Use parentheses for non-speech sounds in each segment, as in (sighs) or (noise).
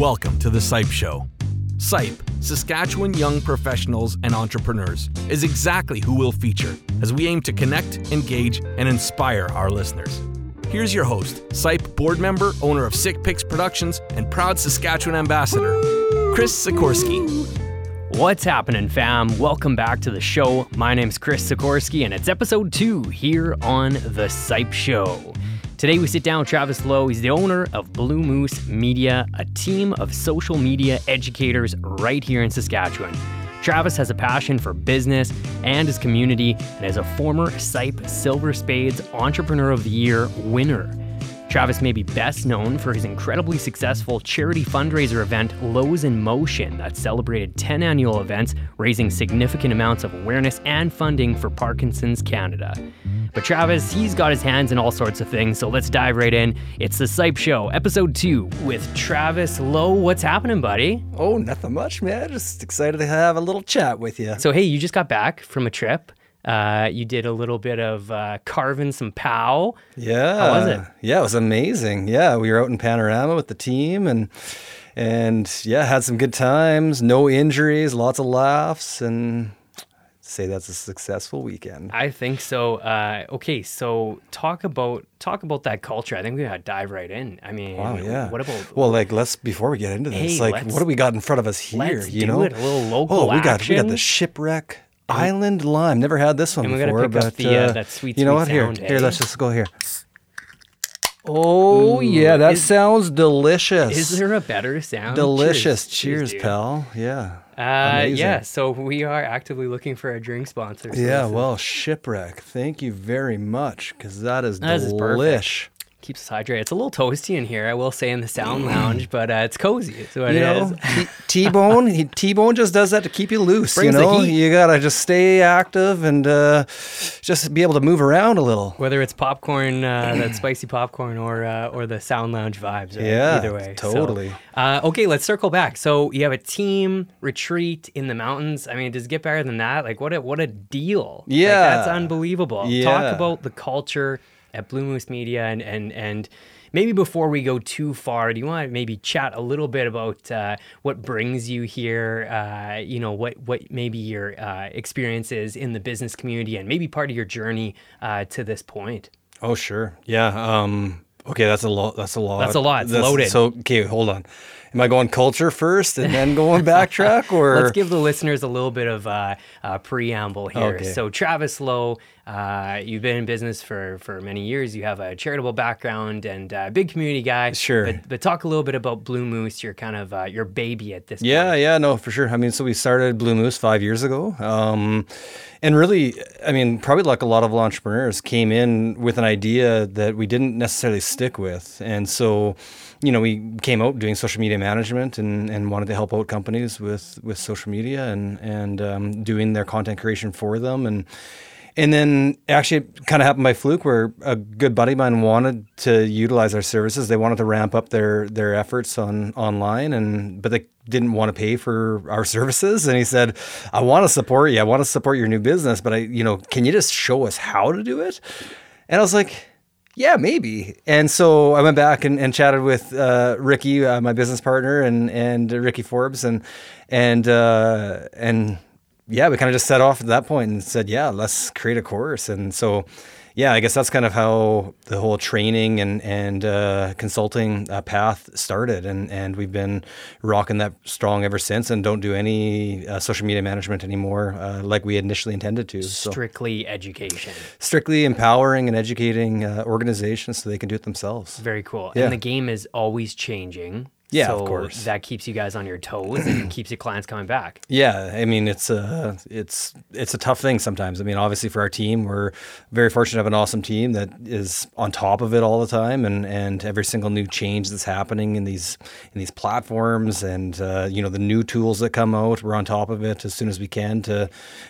Welcome to the SYPE Show. SYPE, Saskatchewan Young Professionals and Entrepreneurs, is exactly who we'll feature as we aim to connect, engage, and inspire our listeners. Here's your host, SYPE board member, owner of Sick Picks Productions, and proud Saskatchewan ambassador, Chris Sikorsky. What's happening, fam? Welcome back to the show. My name's Chris Sikorsky, and it's episode two here on The SYPE Show. Today, we sit down with Travis Low. He's the owner of Blue Moose Media, a team of social media educators right here in Saskatchewan. Travis has a passion for business and his community, and is a former SYPE Silver Spades Entrepreneur of the Year winner. Travis may be best known for his incredibly successful charity fundraiser event, Lows In Motion, that celebrated 10 annual events, raising significant amounts of awareness and funding for Parkinson's Canada. But Travis, he's got his hands in all sorts of things, so let's dive right in. It's the SYPE Show, episode two, with Travis Low. What's happening, buddy? Oh, nothing much, man. Just excited to have a little chat with you. So, hey, you just got back from a trip. Uh, you did a little bit of uh, carving some pow. Yeah. How was it? Yeah, it was amazing. Yeah, we were out in Panorama with the team and and yeah, had some good times, no injuries, lots of laughs and say that's a successful weekend. I think so. Uh, okay, so talk about talk about that culture. I think we gotta dive right in. I mean, Wow, yeah. What about Well, like let's before we get into this, Hey, like what do we got in front of us here? let's you do know, it, a little local Oh, we got we got the shipwreck Island Lime. Never had this one And we gotta before, pick up but the, uh, uh, that sweet, You know sweet what? Here, sound, here, eh? let's just go here. Oh yeah, that is- sounds delicious. is there a better sound? delicious? Cheers, dude. pal. Yeah. Uh, Amazing. yeah, so we are actively looking for a drink sponsor. so Yeah, well, shipwreck. Thank you very much, because that is That is perfect. delish. Keeps us hydrated. It's a little toasty in here, I will say, in the sound lounge, but uh, it's cozy. It's what You it know, is. T- (laughs) T-bone. T-bone just does that to keep you loose. Brings you know, you gotta just stay active and uh, just be able to move around a little. Whether it's popcorn, uh, that spicy popcorn, or uh, or the sound lounge vibes. Right? Yeah, either way. So, totally. uh, okay, let's circle back. So you have a team retreat in the mountains. I mean, does it get better than that? Like, what a what a deal! Like, Yeah. that's unbelievable. Yeah. Talk about the culture at Blue Moose Media, and and and maybe before we go too far, do you want to maybe chat a little bit about uh, what brings you here? Uh, you know, what what maybe your uh, experiences in the business community, and maybe part of your journey uh, to this point. Oh, sure. Yeah. Um, okay, that's a lot. That's a lot. That's a lot. It's loaded. So, okay, hold on. Am I going culture first and then going backtrack, (laughs) or Let's give the listeners a little bit of uh, uh, preamble here. Okay. So, Travis Low, uh, you've been in business for, for many years. You have a charitable background and a big community guy. Sure. But, but talk a little bit about Blue Moose, your kind of uh, your baby at this Yeah, point. yeah, no, for sure. I mean, so we started Blue Moose five years ago. Um, and really, I mean, probably like a lot of entrepreneurs came in with an idea that we didn't necessarily stick with. And so, you know, we came out doing social media management and, and wanted to help out companies with, with social media and, and um, doing their content creation for them. And, and then actually it kind of happened by fluke where a good buddy of mine wanted to utilize our services. They wanted to ramp up their their efforts on online and but they didn't want to pay for our services and he said, "I want to support you. I want to support your new business, but I, you know, can you just show us how to do it?" And I was like, yeah, maybe. And so I went back and, and chatted with uh, Ricky, uh, my business partner, and and Ricky Forbes, and and uh, and yeah, we kind of just set off at that point and said, yeah, let's create a course. And so, yeah, I guess that's kind of how the whole training and and uh, consulting uh, path started, and and we've been rocking that strong ever since, and don't do any uh, social media management anymore, uh, like we initially intended to. So Strictly education. strictly empowering and educating uh, organizations so they can do it themselves. Very cool. Yeah. And the game is always changing. Yeah, so of course. That keeps you guys on your toes and keeps your clients coming back. (clears throat) Yeah, I mean it's a it's it's a tough thing sometimes. I mean, obviously for our team, we're very fortunate to have an awesome team that is on top of it all the time, and and every single new change that's happening in these in these platforms, and uh, you know the new tools that come out, we're on top of it as soon as we can to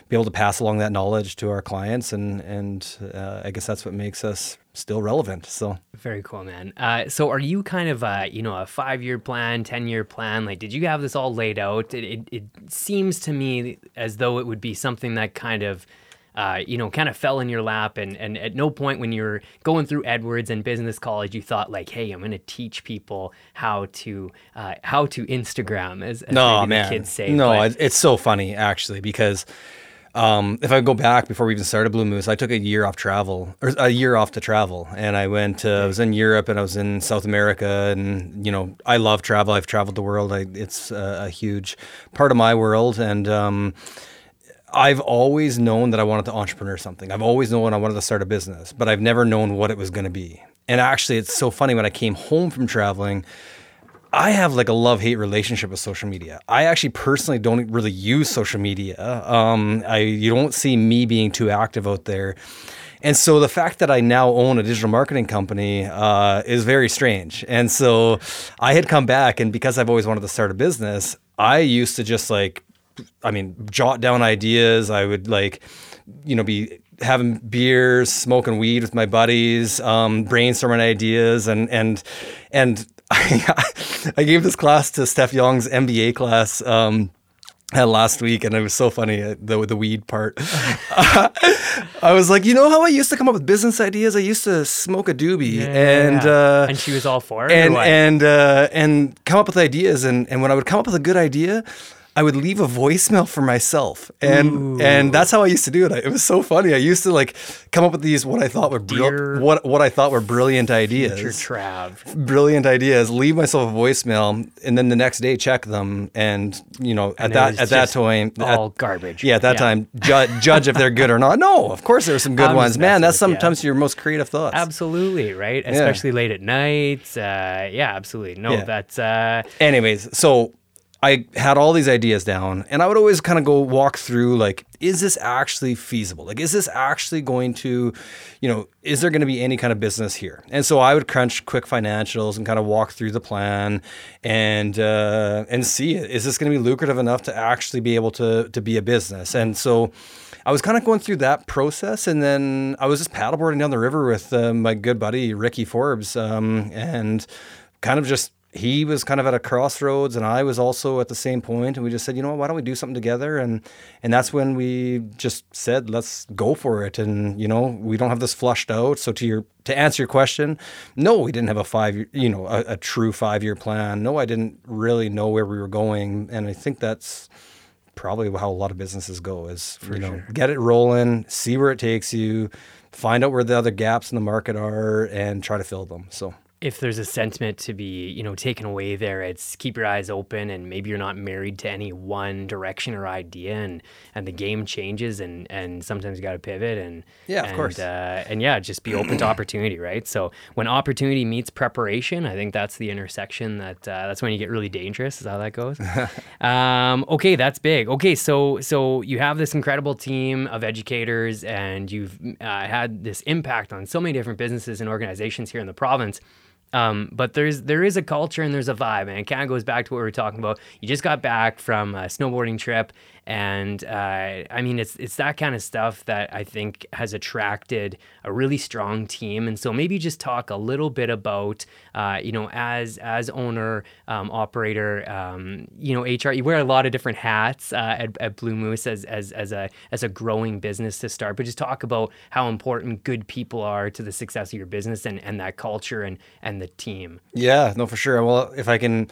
be able to pass along that knowledge to our clients, and and uh, I guess that's what makes us still relevant. So Very cool, man. Uh, so, are you kind of, uh, you know, a five-year plan, ten-year plan? Like, did you have this all laid out? It, it, it seems to me as though it would be something that kind of uh, you know, kind of fell in your lap, and and at no point when you're going through Edwards and business college, you thought like, hey, I'm going to teach people how to uh, how to Instagram, as, as no man, the kids say. no, but- it's so funny actually because um, if I go back before we even started Blue Moose, I took a year off travel or a year off to travel, and I went. I was in Europe and I was in South America, and you know I love travel. I've traveled the world. I, it's a, a huge part of my world, and um, I've always known that I wanted to entrepreneur something. I've always known I wanted to start a business, but I've never known what it was going to be. And actually, it's so funny when I came home from traveling. I have like a love hate relationship with social media. I actually personally don't really use social media. Um, I you don't see me being too active out there. And so the fact that I now own a digital marketing company uh, is very strange. And so I had come back, and because I've always wanted to start a business, I used to just like, I mean, jot down ideas. I would like, you know, be having beers, smoking weed with my buddies, um, brainstorming ideas, and and and (laughs) gave this class to Steph Young's MBA class. Um, uh, last week, and it was so funny uh, the the weed part. (laughs) I was like, you know how I used to come up with business ideas? I used to smoke a doobie, and uh, and she was all for it. and and uh, and come up with ideas. And and when I would come up with a good idea, I would leave a voicemail for myself, and and that's how I used to do it. It was so funny. I used to like come up with these what I thought were bril- what what I thought were brilliant ideas Trav. brilliant ideas, leave myself a voicemail, and then the next day check them. And you know, at And it that at that time, at- all garbage. Yeah, at that Yeah. time, ju- judge if they're good or not. No, of course there were some good I'm ones. Man, that's sometimes your most creative thoughts. Absolutely, right? Especially late at night. Uh, yeah, absolutely. No, Yeah. that's uh, Anyways, so I had all these ideas down, and I would always kind of go walk through like, is this actually feasible? Like, is this actually going to, you know, is there going to be any kind of business here? And so I would crunch quick financials and kind of walk through the plan and uh, and see is this going to be lucrative enough to actually be able to to be a business? And so. I was kind of going through that process, and then I was just paddleboarding down the river with uh, my good buddy Ricky Forbes, um, and kind of just he was kind of at a crossroads and I was also at the same point and we just said, you know what, why don't we do something together? And and that's when we just said, let's go for it. And you know, we don't have this flushed out. So to your to answer your question, no, we didn't have a five year, you know, a, a true five year plan. No, I didn't really know where we were going. And I think that's probably how a lot of businesses go is you know get it rolling, see where it takes you, find out where the other gaps in the market are, and try to fill them. So if there's a sentiment to be, you know, taken away there, it's keep your eyes open and maybe you're not married to any one direction or idea and and the game changes and and sometimes you got to pivot and Yeah, of course. uh, and yeah, just be open to (clears throat) opportunity, right? So when opportunity meets preparation, I think that's the intersection that uh, that's when you get really dangerous. Is how that goes. (laughs) um, okay, that's big. Okay, so so you have this incredible team of educators and you've uh, had this impact on so many different businesses and organizations here in the province. Um, but there's there is a culture and there's a vibe, and it kind of goes back to what we were talking about. You just got back from a snowboarding trip, and uh, I mean it's it's that kind of stuff that I think has attracted a really strong team. And so maybe just talk a little bit about uh, you know as as owner um, operator, um, you know HR. You wear a lot of different hats uh, at, at Blue Moose as as as a as a growing business to start. But just talk about how important good people are to the success of your business and and that culture and and the team. Yeah, no, for sure. Well, if I can,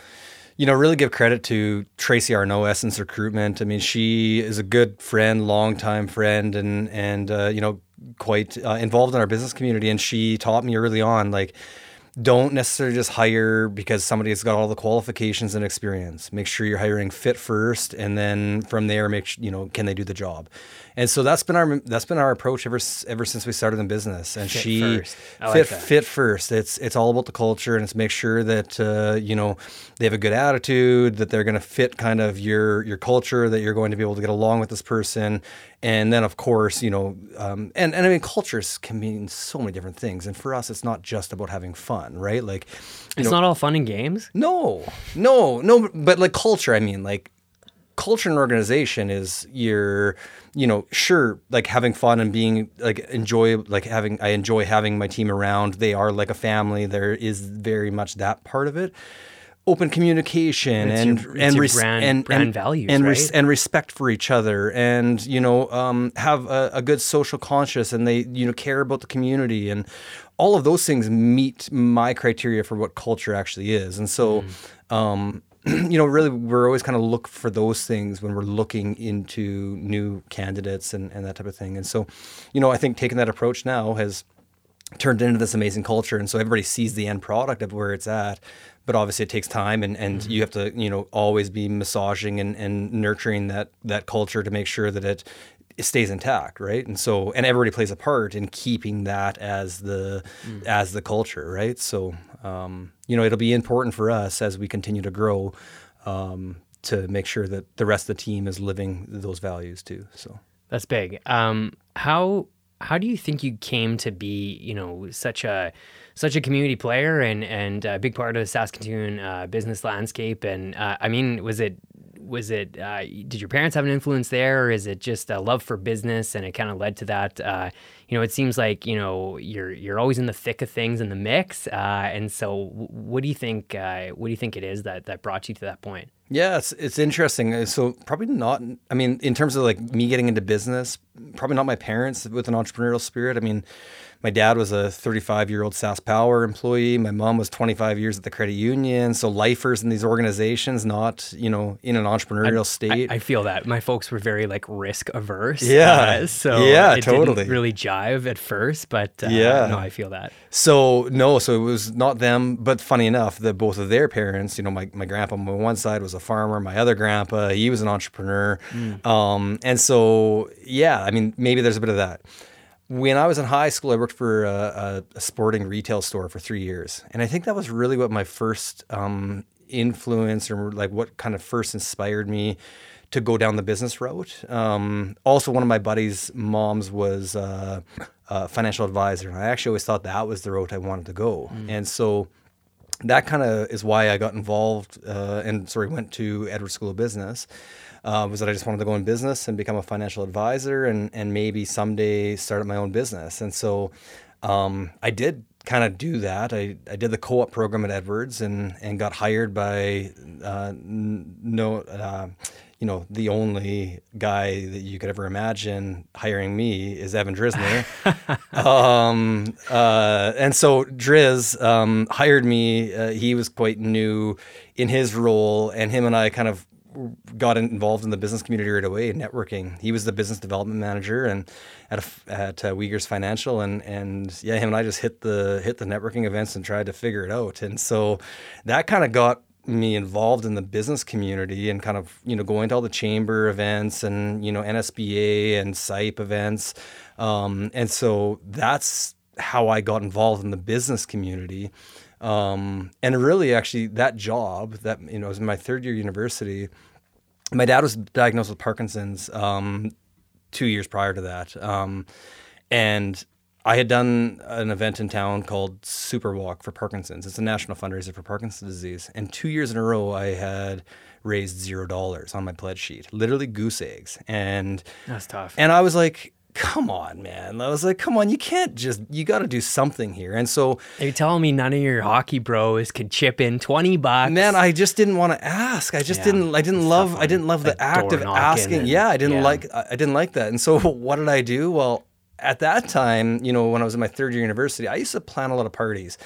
you know, really give credit to Tracy Arnaud, Essence Recruitment. I mean, she is a good friend, longtime friend, and and uh, you know, quite uh, involved in our business community. And she taught me early on, like, don't necessarily just hire because somebody has got all the qualifications and experience. Make sure you're hiring fit first, and then from there, make you know, can they do the job? And so that's been our that's been our approach ever ever since we started in business. And Fit she first. I like fit fit first. It's it's all about the culture, and it's make sure that uh, you know they have a good attitude, that they're going to fit kind of your your culture, that you're going to be able to get along with this person, and then of course you know, um, and and I mean cultures can mean so many different things, and for us, it's not just about having fun, right? Like, It's know, not all fun and games. no, no, no, but like culture, I mean, like culture and organization is your, you know, sure, like having fun and being like enjoy, like having, I enjoy having my team around. They are like a family. There is very much that part of it. open communication It's and your- and, res- brand- and brand and, values, and, res- and respect for each other and you know um, have a, a good social conscience and they you know care about the community and all of those things meet my criteria for what culture actually is. And so Mm. um, (clears throat) you know really we're always kind of look for those things when we're looking into new candidates and, and that type of thing. And so you know i think taking that approach now has turned into this amazing culture. And so everybody sees the end product of where it's at but obviously it takes time and, and you have to you know always be massaging and, and nurturing that that culture to make sure that it, it stays intact right and so and everybody plays a part in keeping that as the as the culture right so um, you know it'll be important for us as we continue to grow um, to make sure that the rest of the team is living those values too so That's big. Um, how how do you think you came to be, you know, such a such a community player and and a big part of the Saskatoon uh, business landscape? And uh, I mean, was it was it uh, did your parents have an influence there, or is it just a love for business and it kind of led to that? Uh, you know, it seems like you know you're you're always in the thick of things in the mix. Uh, and so, what do you think? Uh, what do you think it is that that brought you to that point? Yeah, it's, it's interesting. Uh, So probably not. I mean, in terms of like me getting into business, probably not my parents with an entrepreneurial spirit. I mean, my dad was a 35 year old SaskPower employee. My mom was 25 years at the credit union. So lifers in these organizations, not you know in an entrepreneurial state. I, I feel that my folks were very like risk averse. Yeah. uh, so Yeah, it totally. didn't really jive at first, but uh, Yeah. no, I feel that. So no, so it was not them. But funny enough, that both of their parents, you know, my, my grandpa on one side was a farmer, my other grandpa, he was an entrepreneur, um, and so yeah, I mean, maybe there's a bit of that. When I was in high school, I worked for a, a, sporting retail store for three years, and I think that was really what my first um, influence or like what kind of first inspired me to go down the business route. Um, also, one of my buddies' moms was uh, a financial advisor, and I actually always thought that was the route I wanted to go. And so that kind of is why I got involved uh, and sorry went to Edward School of Business. Uh, was that I just wanted to go in business and become a financial advisor and and maybe someday start up my own business. And so um, I did kind of do that. I, I did the co-op program at Edwards and and got hired by uh, no. You know, the only guy that you could ever imagine hiring me is Evan Drisner. (laughs) um, uh, and so Driz um, hired me. Uh, he was quite new in his role, and him and I kind of got involved in the business community right away, networking. He was the business development manager and at a, at uh, Wiegers Financial, and and yeah, him and I just hit the hit the networking events and tried to figure it out. And so that kind of got me involved in the business community and kind of you know going to all the chamber events and you know NSBA and SYPE events, um, and so that's how I got involved in the business community. Um, and really, actually, that job that you know was in my third year university. My dad was diagnosed with Parkinson's um, two years prior to that, um, and I had done an event in town called Super Walk for Parkinson's. It's a national fundraiser for Parkinson's disease. And two years in a row, I had raised zero dollars on my pledge sheet, literally goose eggs. And That's tough. and I was like, come on, man. I was like, come on, you can't just, you got to do something here. And so, Are you telling me none of your hockey bros could chip in twenty bucks? man, I just didn't want to ask. I just Yeah, didn't, I didn't love, I didn't love the act of asking. and- yeah, I didn't yeah. like, I didn't like that. And so (laughs) what did I do? Well, at that time, you know, when I was in my third year university, I used to plan a lot of parties.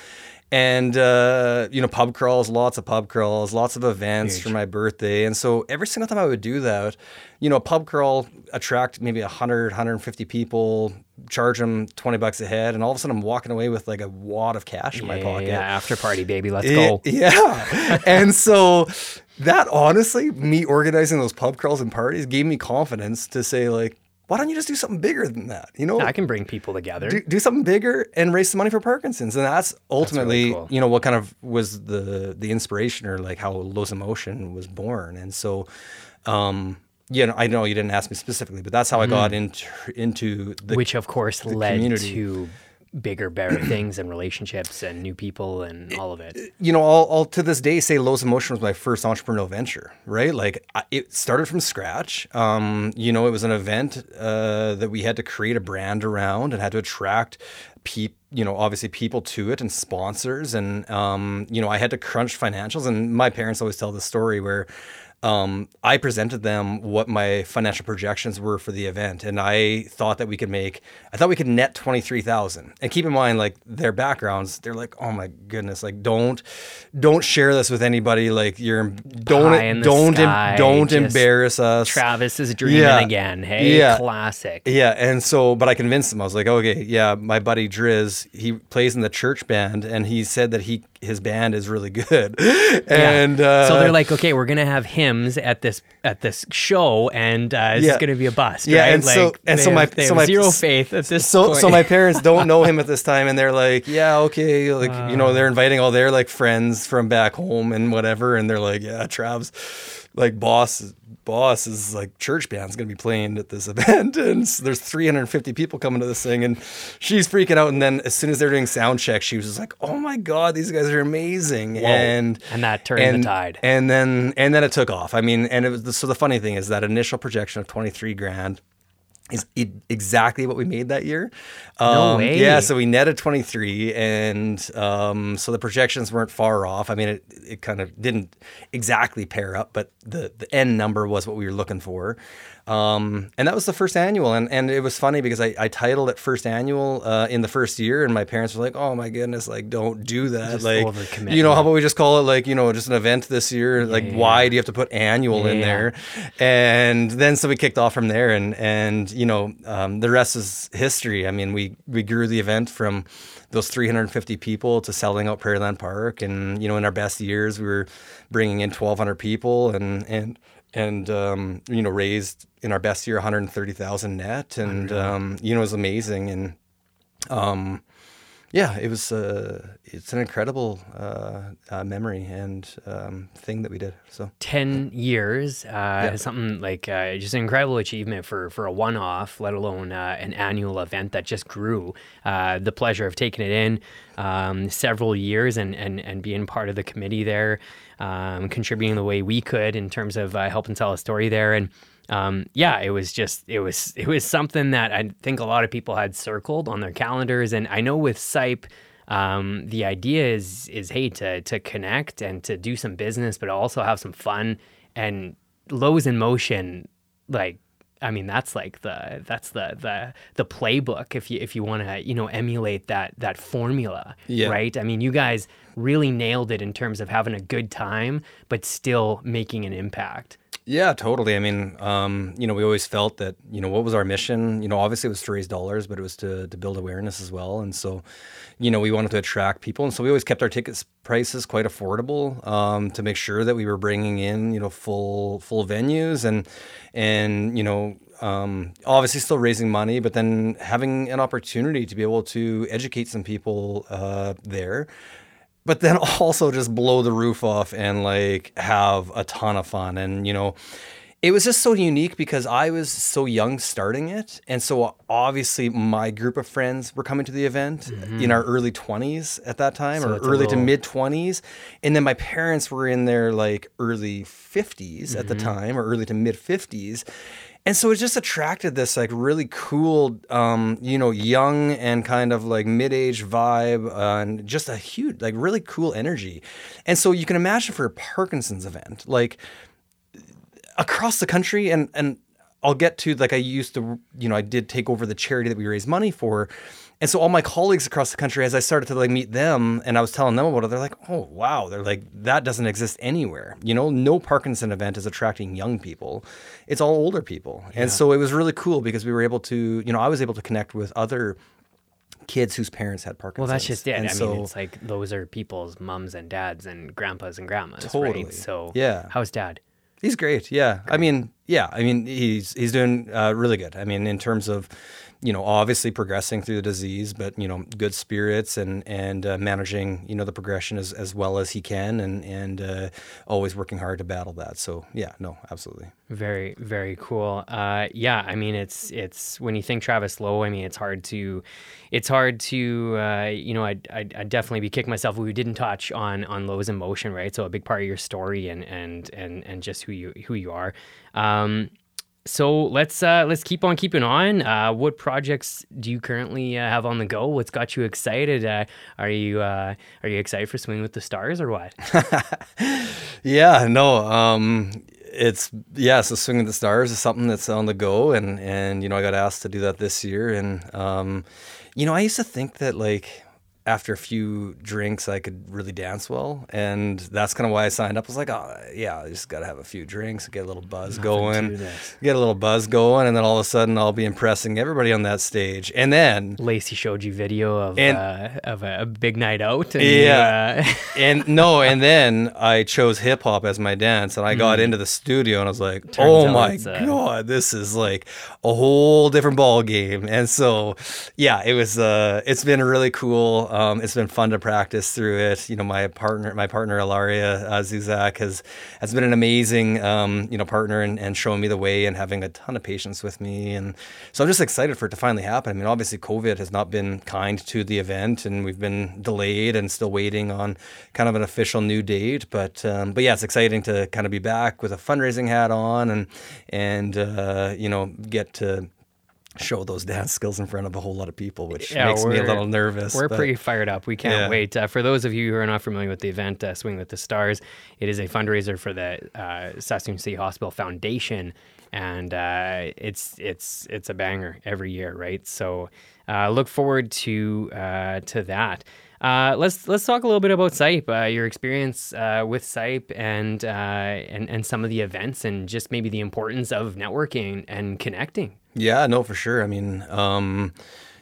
And uh, you know, pub crawls, lots of pub crawls, lots of events for my birthday. And so every single time I would do that, you know, a pub crawl attract maybe 100, 150 people, charge them 20 bucks a head, and all of a sudden I'm walking away with like a wad of cash in my pocket. yeah, after party, baby, let's Eh, go. Yeah. (laughs) and so that honestly, me organizing those pub crawls and parties gave me confidence to say, like, why don't you just do something bigger than that? You know, I can bring people together. do, do something bigger and raise some money for Parkinson's. And that's ultimately, cool. you know, what kind of was the the inspiration or like how Lows In Motion was born. And so, um, you know, I know you didn't ask me specifically, but that's how I got into into the which of course led community. to bigger, better (clears throat) things and relationships and new people and all of it. you know, I'll, I'll to this day say Lows In Motion was my first entrepreneurial venture, right? Like I, it started from scratch. Um, you know, it was an event uh, that we had to create a brand around and had to attract people, you know, obviously people to it and sponsors. And, um, you know, I had to crunch financials. And my parents always tell the story where um, I presented them what my financial projections were for the event, and I thought that we could make, I thought we could net twenty three thousand. And keep in mind, like their backgrounds, they're like, oh my goodness, like don't, don't share this with anybody. Like you're, don't, Pie in the don't, em- don't just embarrass us. Travis is dreaming Yeah. again. Hey, Yeah. classic. Yeah, and so, but I convinced him. I was like, okay, yeah, my buddy Driz, he plays in the church band, and he said that he his band is really (laughs) good. and uh, so they're like, okay, we're gonna have at this at this show, and uh, it's Yeah. gonna be a bust. Yeah, right? and so- and so my- have- so my- zero faith at this so point. so my (laughs) parents don't know him at this time and they're like yeah okay like you know they're inviting all their like friends from back home and whatever and they're like yeah Trav's like boss boss is like church band's gonna be playing at this (laughs) event and there's 350 people coming to this thing and she's freaking out and then as soon as they're doing sound check she was just like oh my god these guys are amazing and And that turned the tide. and then and then it took off i mean and it was so the funny thing is that initial projection of 23 grand is exactly what we made that year. No Um, way. Yeah, so we netted 23, and um, so the projections weren't far off. I mean, it, it kind of didn't exactly pair up, but the, the end number was what we were looking for. Um, and that was the first annual. And, and it was funny because I, I titled it first annual uh, in the first year, and my parents were like, oh my goodness, like, don't do that. Just like, you know, how about we just call it like, you know, just an event this year? like, yeah, why do you have to put annual in there? And then so we kicked off from there, and and you know um, the rest is history. I mean, we we grew the event from those 350 people to selling out Prairieland Park, and you know in our best years we were bringing in 1,200 people, and and and um, you know raised in our best year 130,000 net, and um, you know it was amazing, and um, yeah, it was. Uh, it's an incredible uh, uh, memory and um, thing that we did. So 10 years uh, is something like uh, just an incredible achievement for for a one-off let alone uh, an annual event that just grew uh, the pleasure of taking it in um, several years and, and and being part of the committee there um, contributing the way we could in terms of uh, helping tell a story there and um, yeah, it was just it was it was something that I think a lot of people had circled on their calendars, and I know with SYPE, um, the idea is is hey to to connect and to do some business, but also have some fun and Lows In Motion, like. I mean that's like the that's the the the playbook if you if you want to you know emulate that that formula Yeah. right I mean you guys really nailed it in terms of having a good time but still making an impact Yeah, totally. I mean, um, you know, we always felt that, you know, what was our mission? You know, obviously it was to raise dollars, but it was to, to build awareness as well. And so, you know, we wanted to attract people. And so we always kept our tickets prices quite affordable um, to make sure that we were bringing in, you know, full full venues and, and you know, um, obviously still raising money, but then having an opportunity to be able to educate some people uh, there but then (laughs) also just blow the roof off and like have a ton of fun and you know it was just so unique because I was so young starting it. And so obviously my group of friends were coming to the event in our early 20s at that time Mm-hmm. So or early to mid 20s. And then my parents were in their like early 50s at the Mm-hmm. time or early to mid 50s. And so it just attracted this like really cool, um, you know, young and kind of like mid-age vibe uh, and just a huge, like really cool energy. And so you can imagine for a Parkinson's event, like across the country and and I'll get to like I used to you know I did take over the charity that we raised money for and so all my colleagues across the country as I started to like meet them and I was telling them about it they're like oh wow they're like that doesn't exist anywhere you know no Parkinson event is attracting young people it's all older people and so it was really cool because we were able to you know I was able to connect with other kids whose parents had Parkinson's Well, that's just it. And I so mean, it's like those are people's mums and dads and grandpas and grandmas, Totally. right? So, Yeah. how's dad? He's great. Yeah. I mean, yeah, I mean, he's he's doing uh, really good. I mean, in terms of you know, obviously progressing through the disease, but you know, good spirits and and uh, managing you know the progression as, as well as he can, and and uh, always working hard to battle that. So yeah, no, absolutely. Very very cool. Uh, yeah, I mean, it's it's when you think Travis Low, I mean, it's hard to it's hard to uh, you know, I'd, I'd, I'd, definitely be kicking myself. We didn't touch on on Lows In Motion, right? So a big part of your story and and and and just who you who you are. Um, so let's uh, let's keep on keeping on. Uh, what projects do you currently uh, have on the go? What's got you excited? Uh, are you uh, are you excited for Swing with the Stars or what? (laughs) yeah, no. Um, it's yeah. So Swing with the Stars is something that's on the go, and and you know I got asked to do that this year, and um, you know I used to think that like after a few drinks, I could really dance well, and that's kind of why I signed up. I was like, oh yeah, I just got to have a few drinks, get a little buzz Nothing going, get a little buzz going, and then all of a sudden I'll be impressing everybody on that stage. And then Lacey showed you video of and, uh, of a, a, big night out. And yeah, uh... (laughs) and no, and then I chose hip hop as my dance, and I got mm. into the studio, and I was like, Turns oh my uh... god, this is like a whole different ball game. And so, yeah, it was. Uh, it's been really cool um, it's been fun to practice through it. You know, my partner, my partner Ilaria uh, Zuzak has has been an amazing, um, you know, partner and, and showing me the way and having a ton of patience with me. And so I'm just excited for it to finally happen. I mean, obviously, COVID has not been kind to the event, and we've been delayed and still waiting on kind of an official new date. But um, but yeah, it's exciting to kind of be back with a fundraising hat on and and uh, you know get to show those dance (laughs) skills in front of a whole lot of people, which yeah, makes me a little nervous. We're but, pretty fired up. We can't yeah. wait. Uh, for those of you who are not familiar with the event, uh, Swing with the Stars, it is a fundraiser for the uh, Saskatoon City Hospital Foundation, and uh, it's it's it's a banger every year, right? So uh, look forward to uh, to that. Uh, let's let's talk a little bit about SYPE, uh, your experience uh, with SYPE, and and and some of the events, and just maybe the importance of networking and connecting. Yeah, no, for sure. I mean, um,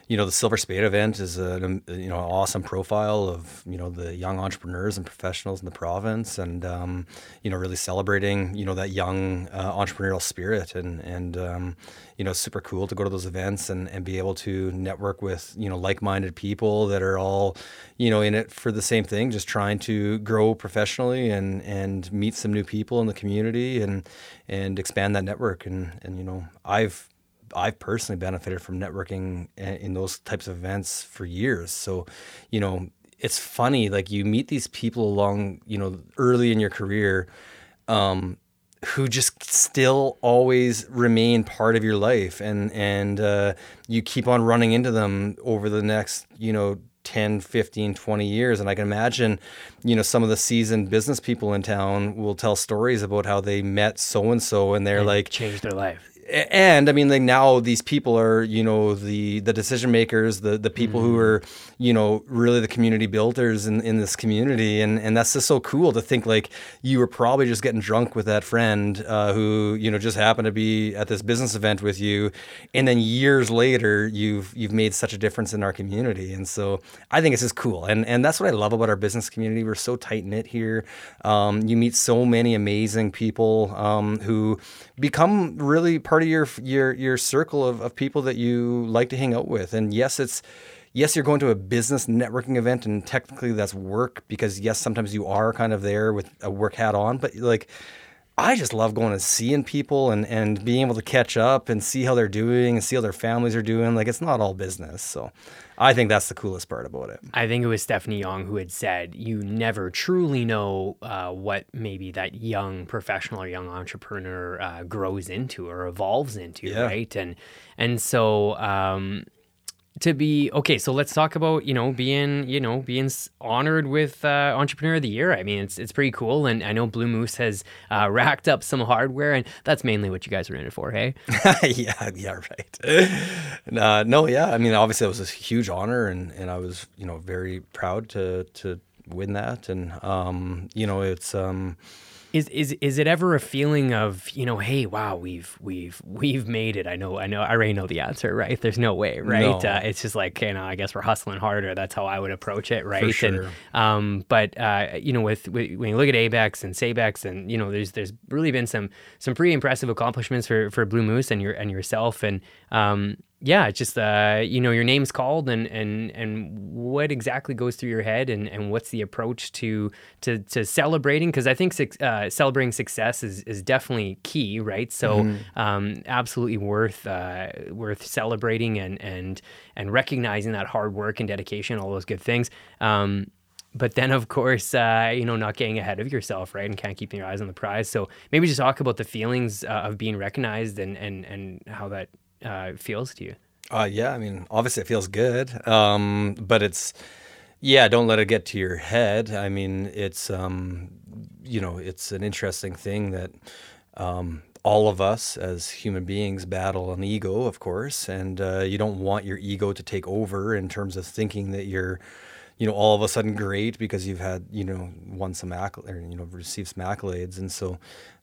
you know, the Silver Spade event is a you know awesome profile of you know the young entrepreneurs and professionals in the province, and um, you know really celebrating you know that young uh, entrepreneurial spirit, and and um, you know super cool to go to those events and and be able to network with you know like-minded people that are all you know in it for the same thing, just trying to grow professionally and and meet some new people in the community and and expand that network, and and you know I've I've personally benefited from networking in those types of events for years. So, you know, it's funny like you meet these people along, you know, early in your career, um, who just still always remain part of your life, and and uh, you keep on running into them over the next, you know, 10 15 20 years and i can imagine you know some of the seasoned business people in town will tell stories about how they met so and so and they're like changed their life and I mean, like now these people are, you know, the the decision makers, the the people mm-hmm. who are, you know, really the community builders in, in this community, and and that's just so cool to think like you were probably just getting drunk with that friend uh, who you know just happened to be at this business event with you, and then years later you've you've made such a difference in our community, and so I think it's just cool, and and that's what I love about our business community. We're so tight knit here. Um, you meet so many amazing people um, who become really part of your your your circle of, of people that you like to hang out with. And yes, it's yes, you're going to a business networking event, and technically that's work because yes, sometimes you are kind of there with a work hat on, but like. I just love going and seeing people and, and being able to catch up and see how they're doing and see how their families are doing. Like it's not all business. So I think that's the coolest part about it. I think it was Stephanie Young who had said, "You never truly know uh, what maybe that young professional or young entrepreneur uh, grows into or evolves into, yeah. right?" And and so um, to be okay so let's talk about you know being you know being honored with uh, entrepreneur of the year. I mean it's it's pretty cool and i know blue moose has uh, (laughs) racked up some hardware and that's mainly what you guys are in it for hey? (laughs) Yeah yeah right. (laughs) Uh, no yeah i mean obviously it was a huge honor and and i was you know very proud to to win that and um you know it's um Is is is it ever a feeling of you know, hey, wow, we've we've we've made it? I know, I know, I already know the answer, right? There's no way, right? No. Uh, it's just like, you know, I guess we're hustling harder. That's how I would approach it, right? For sure. And, um, but uh, you know, with, with when you look at Abex and Sabex, and you know, there's there's really been some some pretty impressive accomplishments for for Blue Moose and your and yourself, and um, yeah, it's just uh, you know your name's called and and and what exactly goes through your head and, and what's the approach to to to celebrating because I think uh, celebrating success is, is definitely key, right? So um, absolutely worth uh, worth celebrating and and and recognizing that hard work and dedication, all those good things. Um, but then, of course, uh, you know, not getting ahead of yourself, right, and kind of keeping your eyes on the prize. So maybe just talk about the feelings uh, of being recognized and and and how that uh, feels to you. Uh, yeah, I mean, obviously it feels good, um, but it's yeah, don't let it get to your head. I mean, it's um, you know, it's an interesting thing that um, all of us as human beings battle an ego, of course, and uh, you don't want your ego to take over in terms of thinking that you're you know all of a sudden great because you've had you know won some accolades or you know received some accolades and so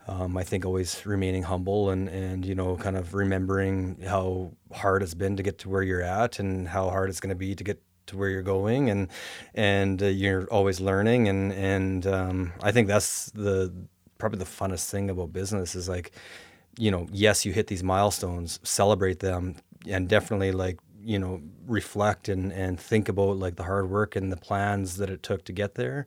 um, I think always remaining humble and and you know kind of remembering how hard it's been to get to where you're at and how hard it's going to be to get to where you're going and and uh, you're always learning and and um, I think that's the probably the funnest thing about business is like you know yes you hit these milestones celebrate them and definitely like you know reflect and and think about like the hard work and the plans that it took to get there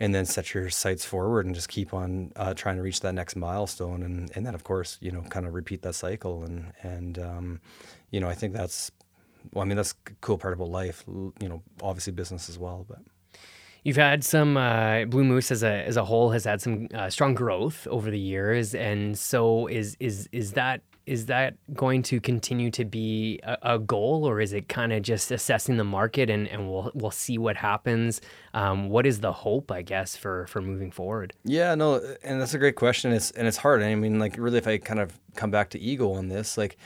and then set your sights forward and just keep on uh, trying to reach that next milestone. And and then of course you know kind of repeat that cycle. And and um, you know I think that's well I mean that's a cool part about life you know obviously business as well but. You've had some uh, Blue Moose as a as a whole has had some uh, strong growth over the years, and so is is is that is that going to continue to be a, a goal, or is it kind of just assessing the market and, and we'll we'll see what happens? Um, what is the hope, I guess, for for moving forward? Yeah, no, and that's a great question. It's and it's hard. I mean, like really, if I kind of come back to ego on this, like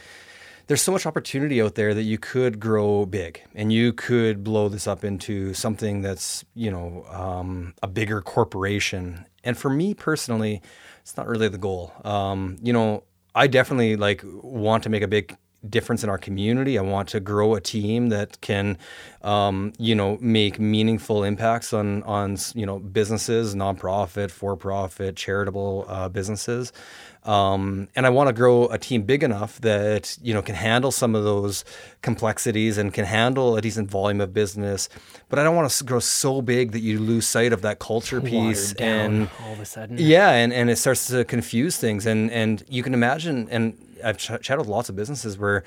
there's so much opportunity out there that you could grow big and you could blow this up into something that's you know um, a bigger corporation. And for me personally, it's not really the goal. Um, you know, I definitely like want to make a big difference in our community. I want to grow a team that can, um, you know, make meaningful impacts on on you know businesses, nonprofit, for profit, charitable uh, businesses. Um, and I want to grow a team big enough that you know can handle some of those complexities and can handle a decent volume of business. But I don't want to grow so big that you lose sight of that culture piece and all of a sudden, yeah, and, and it starts to confuse things. And and you can imagine, and I've ch- chatted with lots of businesses where,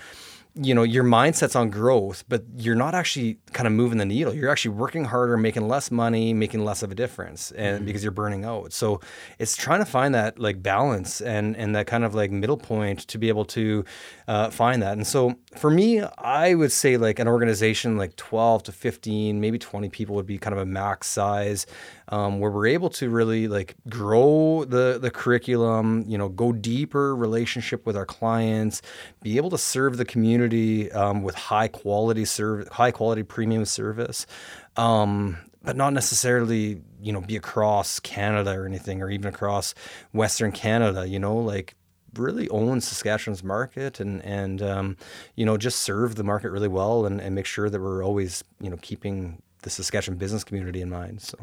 you know, your mindset's on growth, but you're not actually kind of moving the needle. You're actually working harder, making less money, making less of a difference, and because you're burning out. So it's trying to find that like balance and and that kind of like middle point to be able to uh, find that. And so for me, I would say like an organization like 12 to 15, maybe 20 people would be kind of a max size um, where we're able to really like grow the the curriculum, you know, go deeper relationship with our clients, be able to serve the community um, with high quality service, high quality premium service, um, but not necessarily you know be across Canada or anything, or even across Western Canada. You know, like really own Saskatchewan's market and and um, you know just serve the market really well and, and make sure that we're always you know keeping the Saskatchewan business community in mind. So.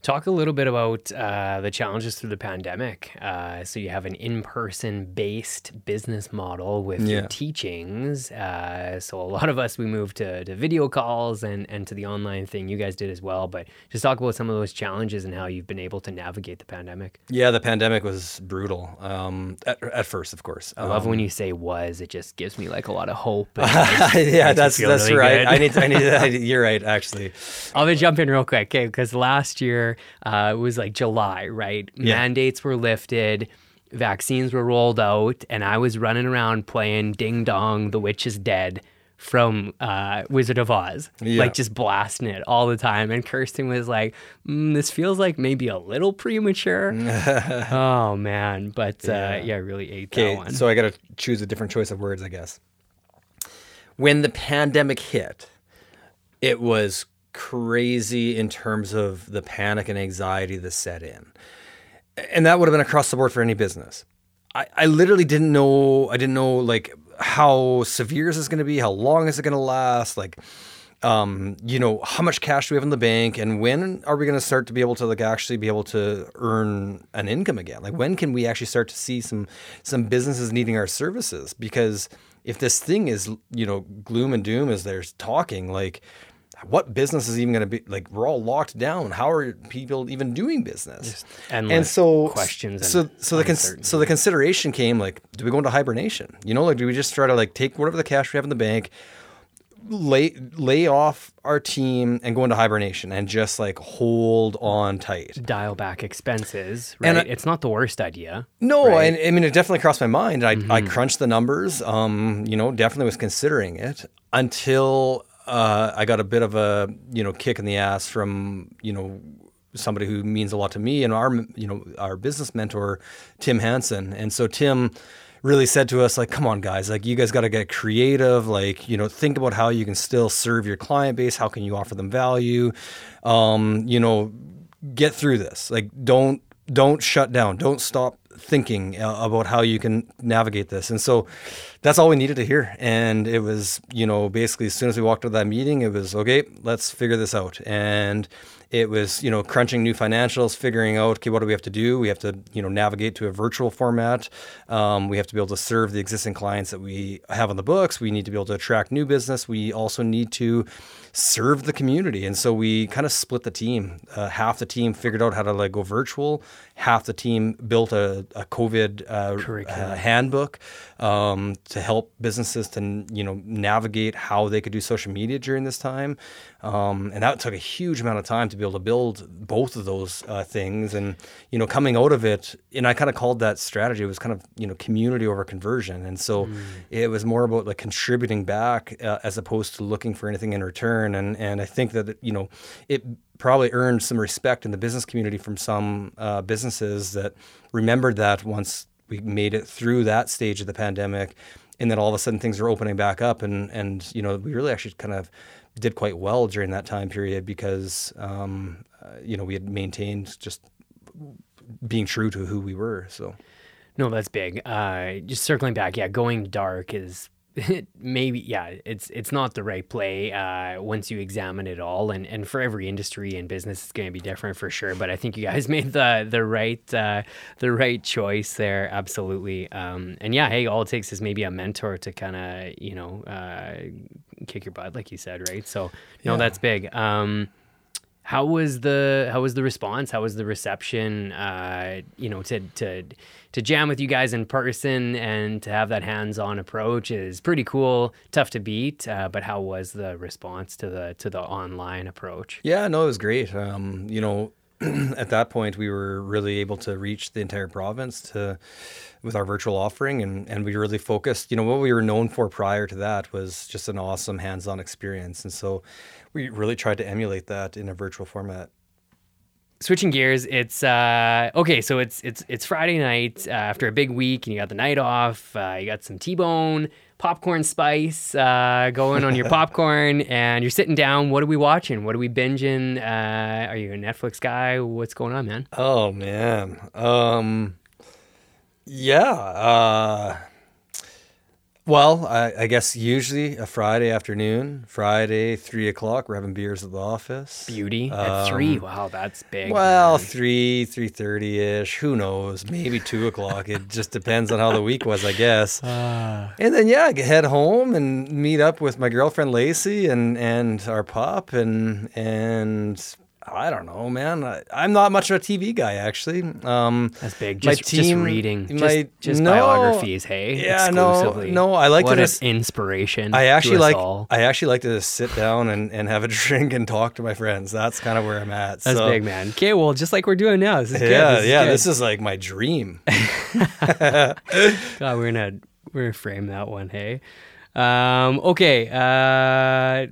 Talk a little bit about uh, the challenges through the pandemic. Uh, so you have an in-person based business model with your Yeah. teachings. Uh, so a lot of us we moved to, to video calls and and to the online thing. You guys did as well. But just talk about some of those challenges and how you've been able to navigate the pandemic. Yeah, the pandemic was brutal. Um, at, at first, of course. I love Um, when you say "was." It just gives me like a lot of hope. (laughs) yeah, that's that's really right. I need to, I need I, (laughs) (laughs) you're right. Actually, I'll be jump in real quick, okay? Because last year uh, it was like July, right? Yeah. Mandates were lifted, vaccines were rolled out, and I was running around playing Ding Dong, The Witch is Dead from uh, Wizard of Oz, Yeah. like just blasting it all the time. And Kirsten was like, mm, "This feels like maybe a little premature." (laughs) oh man, but uh, yeah. Yeah. really ate that one. So I got to choose a different choice of words, I guess. When the pandemic hit, it was crazy in terms of the panic and anxiety that set in. and that would have been across the board for any business. I, I literally didn't know. I didn't know like how severe is this going to be? How long is it going to last? Like, um, you know, how much cash do we have in the bank, and when are we going to start to be able to like actually be able to earn an income again? Like, when can we actually start to see some some businesses needing our services? Because if this thing is you know gloom and doom as they're talking, like what business is even going to be like we're all locked down. How are people even doing business? And so questions so so the cons- so the consideration came like do we go into hibernation? You know like do we just try to like take whatever the cash we have in the bank lay lay off our team and go into hibernation and just like hold on tight? Dial back expenses right? And I, it's not the worst idea no right? and i mean it definitely crossed my mind. I mm-hmm. i crunched the numbers. Um you know definitely was considering it until uh, I got a bit of a you know kick in the ass from you know somebody who means a lot to me and our you know our business mentor Tim Hansen. And so Tim really said to us like come on guys like you guys got to get creative like you know think about how you can still serve your client base how can you offer them value um, you know get through this like don't don't shut down don't stop thinking uh, about how you can navigate this. And so that's all we needed to hear. And it was, you know, basically as soon as we walked out of that meeting, it was okay, let's figure this out. And it was, you know, crunching new financials, figuring out, okay, what do we have to do? We have to, you know, navigate to a virtual format. Um, we have to be able to serve the existing clients that we have on the books. We need to be able to attract new business. We also need to serve the community. And so we kind of split the team. Uh, half the team figured out how to like go virtual. Half the team built a, a COVID uh, uh, handbook um, to help businesses to you know navigate how they could do social media during this time. Um, and that took a huge amount of time to be able to build both of those uh, things. And you know, coming out of it, and I kind of called that strategy. It was kind of you know community over conversion. And so mm. it was more about like contributing back uh, as opposed to looking for anything in return. And and I think that you know it probably earned some respect in the business community from some uh, businesses that remembered that once we made it through that stage of the pandemic and then all of a sudden things are opening back up and and you know we really actually kind of did quite well during that time period because um, uh, you know we had maintained just being true to who we were so. No that's big. Uh, just circling back yeah going dark is (laughs) maybe yeah it's it's not the right play uh, once you examine it all. And and for every industry and business it's going to be different for sure. But i think you guys (laughs) made the the right uh, the right choice there. Absolutely. Um, and yeah hey all it takes is maybe a mentor to kind of you know uh, kick your butt like you said right? So no yeah. that's big. Um, how was the how was the response? How was the reception? Uh, you know, to to to jam with you guys in person and to have that hands-on approach is pretty cool. Tough to beat, uh, but how was the response to the to the online approach? Yeah, no, it was great. Um, you know, (clears throat) at that point, we were really able to reach the entire province to with our virtual offering, and and we really focused. You know, what we were known for prior to that was just an awesome hands-on experience, and so we really tried to emulate that in a virtual format. Switching gears, it's uh, okay. So it's it's it's Friday night uh, after a big week, and you got the night off. Uh, you got some T-bone, popcorn spice uh, going on your (laughs) popcorn, and you're sitting down. What are we watching? What are we binging? Uh, are you a Netflix guy? What's going on, man? Oh man, um, yeah. Well, I, I, guess usually a Friday afternoon, Friday three o'clock, we're having beers at the office. Beauty at um, three. Wow, that's big. Well, man. three, three thirty ish. Who knows? Maybe two o'clock. It just depends on how the week was, I guess. Uh, (laughs) and then yeah, I head home and meet up with my girlfriend Lacey and and our pop and and I don't know, man. I, am not much of a TV guy, actually. Um, That's big. Just, team, just reading, my, just, just no, biographies. Hey, yeah, no, no. I like what to just inspiration. I actually like. All. I actually like to just sit down and, and have a (laughs) drink and talk to my friends. That's kind of where I'm at. That's so. big, man. Okay, well, just like we're doing now. This is yeah, good. This yeah. Good. This is like my dream. (laughs) (laughs) God, we're gonna we're gonna frame that one. Hey. Um, okay. Uh,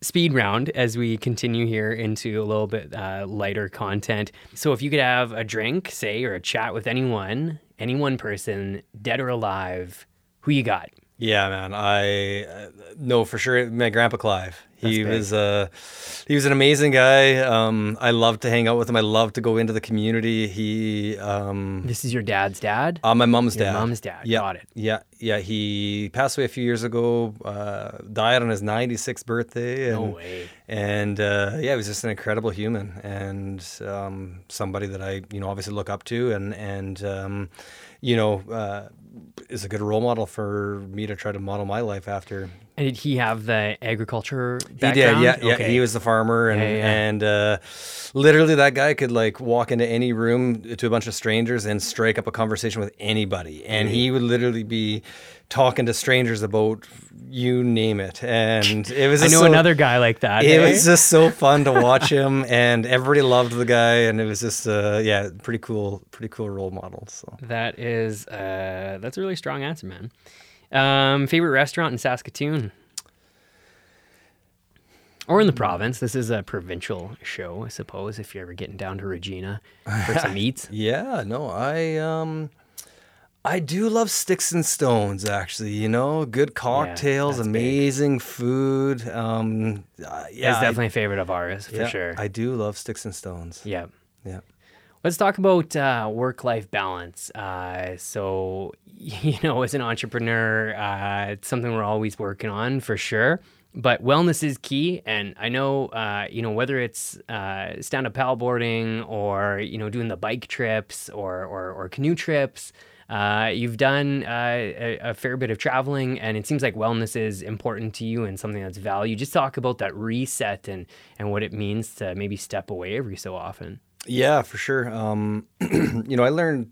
speed round as we continue here into a little bit uh, lighter content. So, if you could have a drink, say, or a chat with anyone, any one person, dead or alive, who you got? Yeah, man. I uh, know for sure my grandpa Clive. He was uh, he was an amazing guy. Um, I loved to hang out with him. I loved to go into the community. He um, This is your dad's dad. uh, my mom's Your dad. mom's dad. Yeah, Got it. Yeah, yeah. He passed away a few years ago. Uh, died on his 96th birthday. And, No way. And uh, yeah, he was just an incredible human and um, somebody that I, you know, obviously look up to and and um, you know uh, is a good role model for me to try to model my life after. And did he have the agriculture He did, yeah, yeah. Okay. He was the farmer, and Yeah, yeah. and uh, literally that guy could like walk into any room to a bunch of strangers and strike up a conversation with anybody, and he would literally be talking to strangers about you name it, and it was. (laughs) I know so- another guy like that. It eh? was just so fun to (laughs) watch him, and everybody loved the guy, and it was just uh, yeah, pretty cool, pretty cool role model. So That is uh that's a really strong answer, man. Um favorite restaurant in Saskatoon? Or in the province. This is a provincial show, I suppose, if you're ever getting down to Regina for some (laughs) eats. Yeah, no, I um I do love sticks and stones actually, you know, good cocktails, big. amazing food. Um uh, yeah. It's definitely a favorite of ours, for yeah, sure. I do love sticks and stones. yeah. Yeah. Let's talk about uh, work-life balance. Uh, so, (laughs) you know, as an entrepreneur, uh, it's something we're always working on for sure. But wellness is key, and I know, uh, you know, whether it's uh, stand-up paddleboarding or you know doing the bike trips or or, or canoe trips. Uh, you've done uh, a, a fair bit of traveling, and it seems like wellness is important to you and something that's valued. Just talk about that reset and and what it means to maybe step away every so often. Yeah, for sure. Um, (clears throat) you know, I learned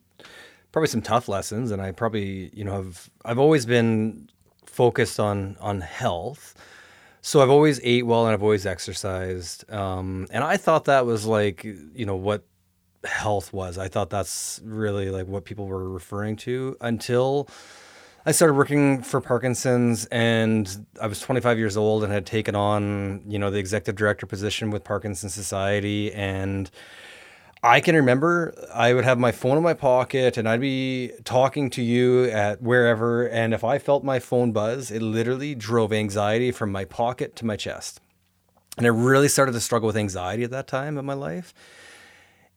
probably some tough lessons, and I probably, you know, have I've always been focused on on health. So I've always ate well and I've always exercised, um, and I thought that was like, you know, what health was. I thought that's really like what people were referring to until I started working for Parkinson's and I was 25 years old and had taken on, you know, the executive director position with Parkinson's Society and I can remember I would have my phone in my pocket and I'd be talking to you at wherever and if I felt my phone buzz, it literally drove anxiety from my pocket to my chest. And I really started to struggle with anxiety at that time in my life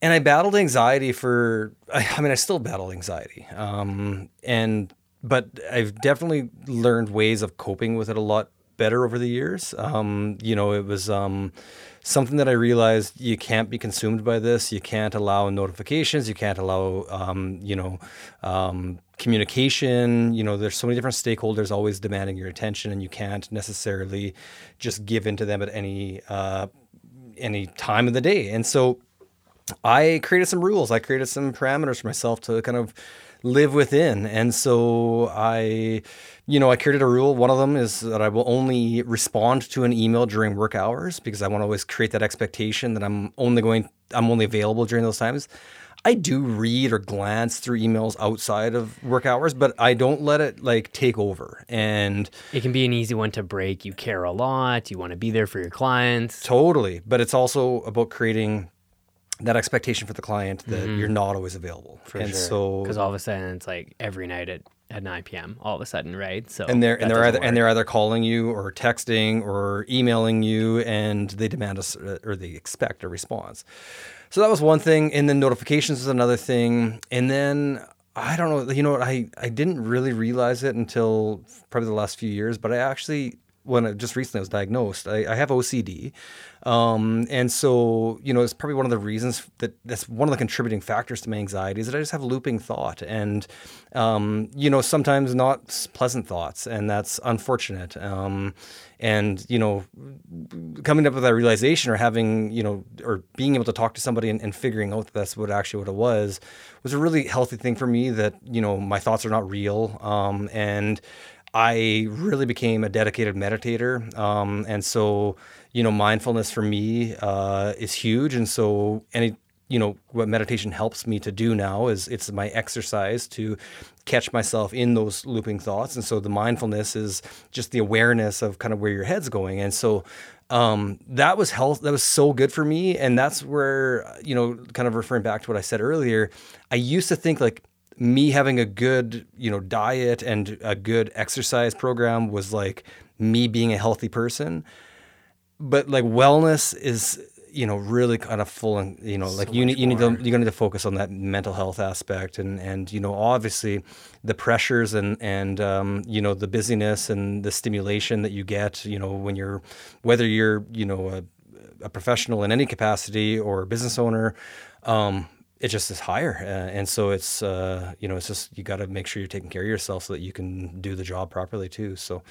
and I battled anxiety for. I mean, I still battle anxiety, um, and but I've definitely learned ways of coping with it a lot better over the years. Um, you know, it was um, something that I realized you can't be consumed by this. You can't allow notifications. You can't allow, um, you know, um, communication. You know, there's so many different stakeholders always demanding your attention, and you can't necessarily just give in to them at any uh, any time of the day. And so I created some rules. I created some parameters for myself to kind of live within. And so I, you know, I created a rule. One of them is that I will only respond to an email during work hours because I want to always create that expectation that I'm only going, I'm only available during those times. I do read or glance through emails outside of work hours, but I don't let it like take over. And It can be an easy one to break. You care a lot. You want to be there for your clients. Totally. But it's also about creating that expectation for the client that mm-hmm. you're not always available. For and sure. so because all of a sudden it's like every night at, at 9 p.m. All of a sudden, right? So and they're and they're either and they're either calling you or texting or emailing you and they demand us uh, or they expect a response. So that was one thing and then notifications was another thing and then I don't know you know what I I didn't really realize it until probably the last few years but I actually when I just recently was diagnosed I, I have OCD um, and so you know it's probably one of the reasons that that's one of the contributing factors to my anxiety is that I just have looping thought and um, you know sometimes not pleasant thoughts and that's unfortunate um, and you know coming up with that realization or having you know or being able to talk to somebody and, and figuring out that that's what actually what it was was a really healthy thing for me that you know my thoughts are not real um, and I really became a dedicated meditator. Um, and so, you know, mindfulness for me uh, is huge. And so, any, you know, what meditation helps me to do now is it's my exercise to catch myself in those looping thoughts. And so, the mindfulness is just the awareness of kind of where your head's going. And so, um, that was health. That was so good for me. And that's where, you know, kind of referring back to what I said earlier, I used to think like, me having a good you know diet and a good exercise program was like me being a healthy person. But like wellness is you know really kind of full and you know like So you need you need to you're going to focus on that mental health aspect and and you know obviously the pressures and and um, you know the busyness and the stimulation that you get you know when you're whether you're you know a, a professional in any capacity or a business owner um, it just is higher uh, and so it's uh, you know it's just you got to make sure you're taking care of yourself so that you can do the job properly too so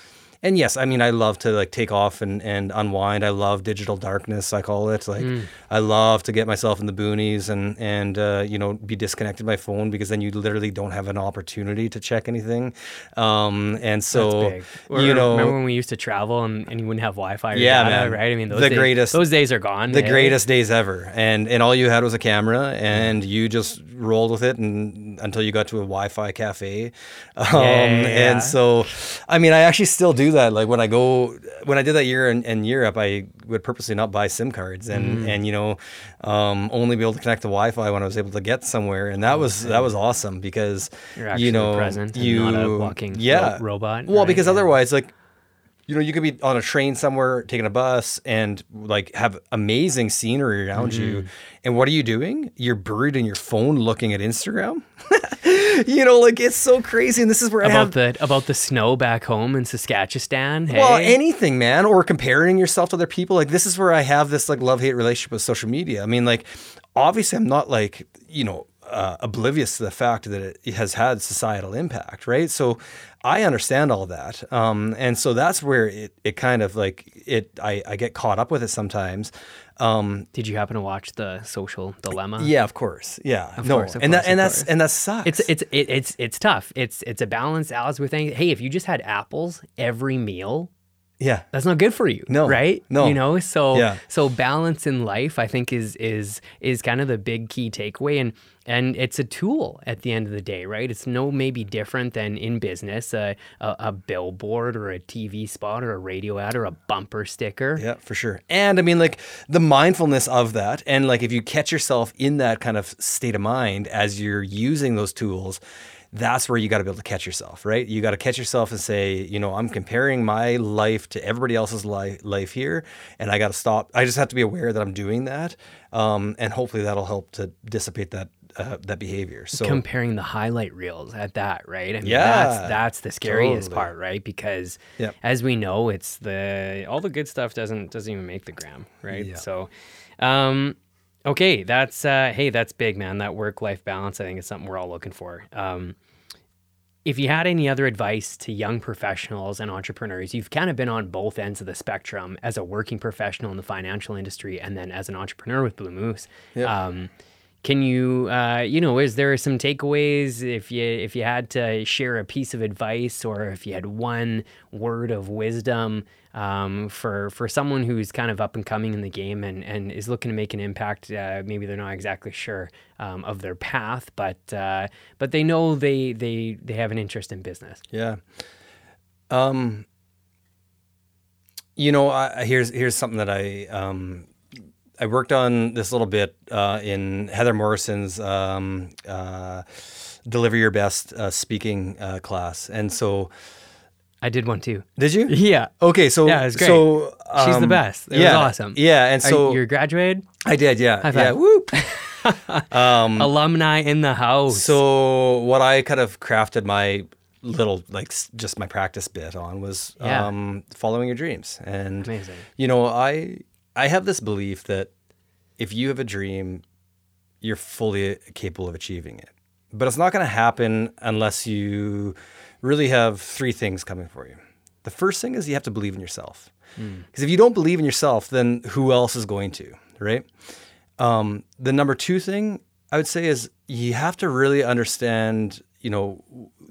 and yes, I mean I love to like take off and, and unwind. I love digital darkness, I call it. Like Mm. I love to get myself in the boonies and and uh, you know be disconnected my phone because then you literally don't have an opportunity to check anything. Um, and so That's big. Or you know remember when we used to travel and, and you wouldn't have Wi-Fi? Yeah, data, man. right. I mean, those The days, greatest- Those days are gone. the greatest days ever and and all you had was a camera and you just rolled with it and until you got to a wi-fi cafe um, yeah, yeah. and so i mean i actually still do that like when i go when i did that year in, in europe i would purposely not buy sim cards and Mm. and you know um, only be able to connect to wi-fi when i was able to get somewhere and that was that was awesome because You're actually you know you not a walking ro- yeah robot, well right? because Yeah. otherwise like you know, you could be on a train somewhere, taking a bus, and like have amazing scenery around you. Mm-hmm. And what are you doing? You're buried in your phone looking at Instagram. (laughs) you know, like it's so crazy. And this is where I have about the about the snow back home in Saskatchewan. Hey? well, anything, man, or comparing yourself to other people. Like this is where I have this like love hate relationship with social media. I mean, like obviously, I'm not like you know uh, oblivious to the fact that it has had societal impact, right? So I understand all that, um, and so that's where it it kind of like it. I, I get caught up with it sometimes. Um, Did you happen to watch the Social Dilemma? yeah, of course. Yeah, Of no, course, of and course, that and that's course. and that sucks. It's it's it, it's it's tough. It's it's a balance as with things. Hey, if you just had apples every meal, yeah. that's not good for you. No, right? no. You know, so Yeah. so balance in life, I think, is is is kind of the big key takeaway, and and it's a tool at the end of the day, right? It's no maybe different than in business, a a, a billboard or a TV spot or a radio ad or a bumper sticker. Yeah, for sure. And I mean, like the mindfulness of that, and like if you catch yourself in that kind of state of mind as you're using those tools, that's where you got to be able to catch yourself, right? You got to catch yourself and say, you know, I'm comparing my life to everybody else's life, life here, and I got to stop. I just have to be aware that I'm doing that, um, and hopefully that'll help to dissipate that uh, that behavior. So comparing the highlight reels at that, right? I mean, Yeah, that's that's the scariest totally. part, right? Because Yep. as we know, it's the all the good stuff doesn't doesn't even make the gram, right? Yeah. So, um, okay, that's uh, hey, that's big, man. That work life balance, I think, is something we're all looking for. Um, if you had any other advice to young professionals and entrepreneurs, you've kind of been on both ends of the spectrum as a working professional in the financial industry and then as an entrepreneur with Blue Moose. Um, can you, uh, you know, is there some takeaways if you if you had to share a piece of advice or if you had one word of wisdom um, for for someone who's kind of up and coming in the game and, and is looking to make an impact? Uh, maybe they're not exactly sure um, of their path, but uh, but they know they they they have an interest in business. Yeah. Um. You know, I, here's here's something that I um, I worked on this little bit uh, in Heather Morrison's um, uh, "Deliver Your Best" uh, speaking uh, class, and so I did one too. did you? Yeah. Okay, so Yeah, it was great. So She's the um, best. It was yeah, awesome. Yeah, and so you're graduated, I did. Yeah, High five. yeah. Whoop. (laughs) um, alumni in the house. So what I kind of crafted my little like just my practice bit on was Yeah. um, following your dreams, and Amazing. you know I I have this belief that if you have a dream, you're fully capable of achieving it, but it's not going to happen unless you really have three things coming for you. The first thing is you have to believe in yourself, because if you don't believe in yourself, then who else is going to, right? Um, the number two thing I would say is you have to really understand, you know,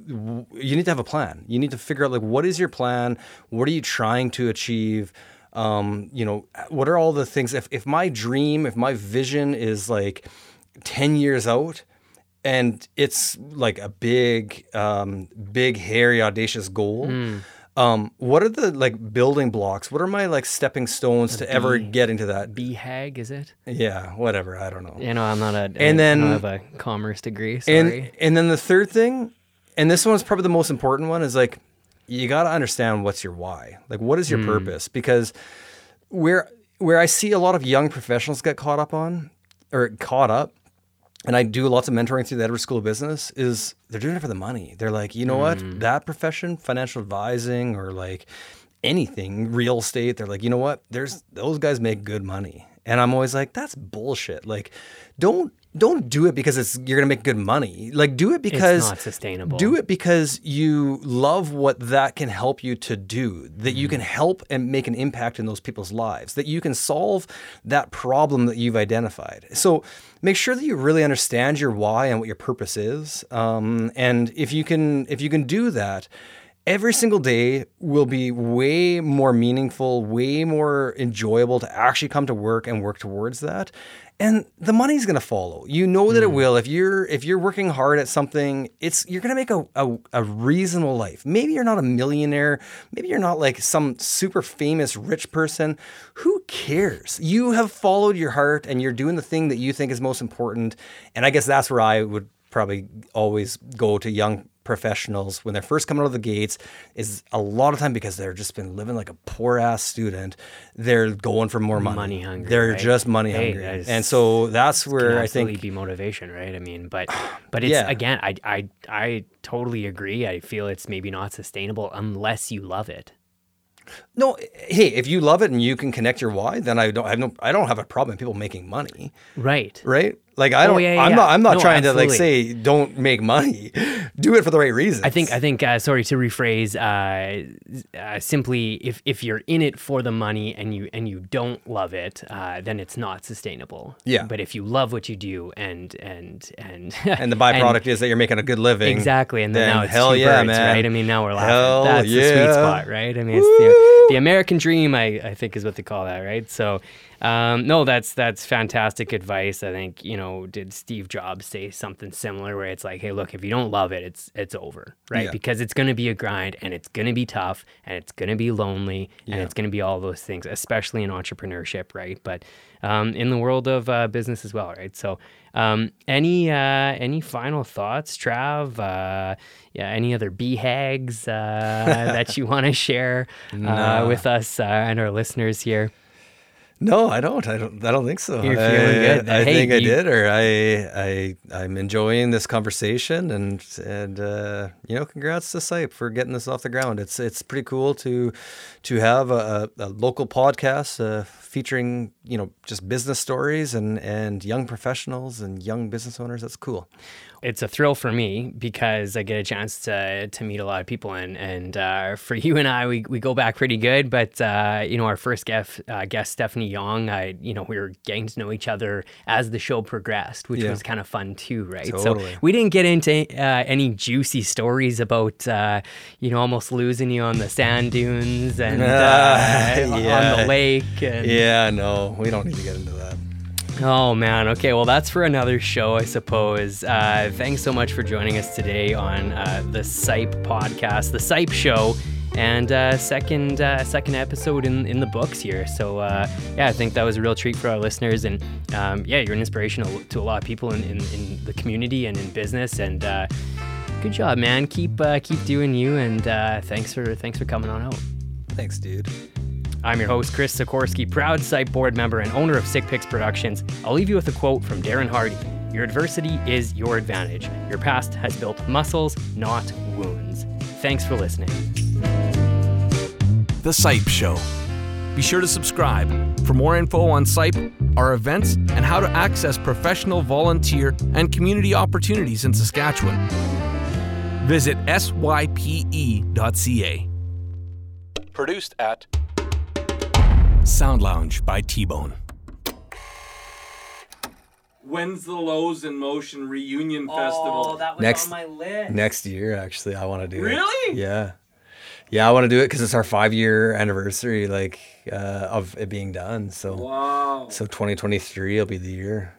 w- you need to have a plan. You need to figure out like what is your plan? What are you trying to achieve? Um, you know, what are all the things? If if my dream, if my vision is like ten years out, and it's like a big, um, big, hairy, audacious goal. Um, what are the like building blocks? What are my like stepping stones to ever getting to that? BHAG, is it? Yeah, whatever. I don't know. You know, I'm not a. And I then- don't have a commerce degree. Sorry. And and then the third thing, and this one's probably the most important one, is like you got to understand what's your why. Like, what is your purpose? Because where where I see a lot of young professionals get caught up on or caught up, and I do lots of mentoring through the Edwards School of Business, is they're doing it for the money. They're like, you know what, mm. that profession, financial advising or like anything, real estate, they're like, you know what, there's those guys make good money. And I'm always like, that's bullshit. Like, don't don't do it because it's you're gonna make good money. Like, do it because it's not sustainable. Do it because you love what that can help you to do. That you can help and make an impact in those people's lives. That you can solve that problem that you've identified. So make sure that you really understand your why and what your purpose is. Um, and if you can if you can do that every single day will be way more meaningful, way more enjoyable to actually come to work and work towards that. And the money's going to follow. You know that it mm. will. If you're if you're working hard at something, it's you're going to make a, a, a reasonable life. Maybe you're not a millionaire. Maybe you're not like some super famous rich person. Who cares? You have followed your heart and you're doing the thing that you think is most important. And I guess that's where I would probably always go to young professionals when they're first coming out of the gates is a lot of time because they're just been living like a poor ass student. They're going for more money. Money hungry, They're right? just money Hey, hungry. And so that's where I absolutely think be motivation, right? I mean, but (sighs) but it's Yeah. again, I I I totally agree. I feel it's maybe not sustainable unless you love it. no. Hey, if you love it and you can connect your why, then I don't I have no I don't have a problem with people making money, Right. right? Like I oh, don't. Oh, yeah, yeah, I'm not. I'm not No, trying to like say don't make money. Do it for the right reasons. I think I think uh, sorry to rephrase. Uh, uh, simply, if if you're in it for the money and you and you don't love it, uh, then it's not sustainable. Yeah. But if you love what you do and and and (laughs) and the byproduct is that you're making a good living. Exactly, and then, now it's hell two yeah, birds, man. right? I mean, now we're laughing. Hell That's the sweet spot, right? I mean, it's the, the American dream, I, I think, is what they call that, right? So, um, no, that's that's fantastic advice. I think you know, did Steve Jobs say something similar where it's like, hey, look, if you don't love it, it's it's over, right? Yeah. Because it's going to be a grind, and it's going to be tough, and it's going to be lonely, and Yeah. it's going to be all those things, especially in entrepreneurship, right? But um, in the world of uh, business as well, right? So, um, any uh, any final thoughts, Trav? Uh, yeah, any other BHAGs uh, (laughs) that you want to share uh, No. with us uh, and our listeners here? No, I don't. I don't. I don't think so. You're feeling I, good. I Hey, think I you- did, or I, I, I'm enjoying this conversation, and and uh, you know, congrats to SYPE for getting this off the ground. It's it's pretty cool to to have a, a, a local podcast uh, featuring you know just business stories and and young professionals and young business owners. That's cool. It's a thrill for me because I get a chance to to meet a lot of people and and uh, for you and I we, we go back pretty good but uh, you know our first guest uh, guest Stephanie Young I you know we were getting to know each other as the show progressed which Yeah. was kind of fun too right Totally. so we didn't get into uh, any juicy stories about uh, you know almost losing you on the sand dunes and (laughs) uh, on Yeah. the lake and Yeah, no, we don't need to get into that. Oh man, okay, well that's for another show, I suppose. Uh, thanks so much for joining us today on uh, the SYPE podcast, the SYPE Show, and uh, second uh, second episode in, in the books here. So uh, yeah, I think that was a real treat for our listeners, and um, yeah, you're an inspiration to- a lot of people in, in, in the community and in business, and uh, good job, man. Keep keep doing you, and thanks for thanks for coming on out. Thanks, dude. I'm your host, Chris Sikorsky, proud SYPE board member and owner of Sick Picks Productions. I'll leave you with a quote from Darren Hardy Your adversity is your advantage. Your past has built muscles, not wounds. Thanks for listening. The SYPE Show. Be sure to subscribe. For more info on SYPE, our events, and how to access professional volunteer and community opportunities in Saskatchewan, visit sype.ca. Produced at Sound Lounge by T Bone. When's the Lows in Motion reunion festival? that was Next- on my list. Next year, actually, I want to do it. Really? Yeah. Yeah, I want to do it because it's our five year anniversary, like uh, of it being done. So, Wow. so 2023 will be the year.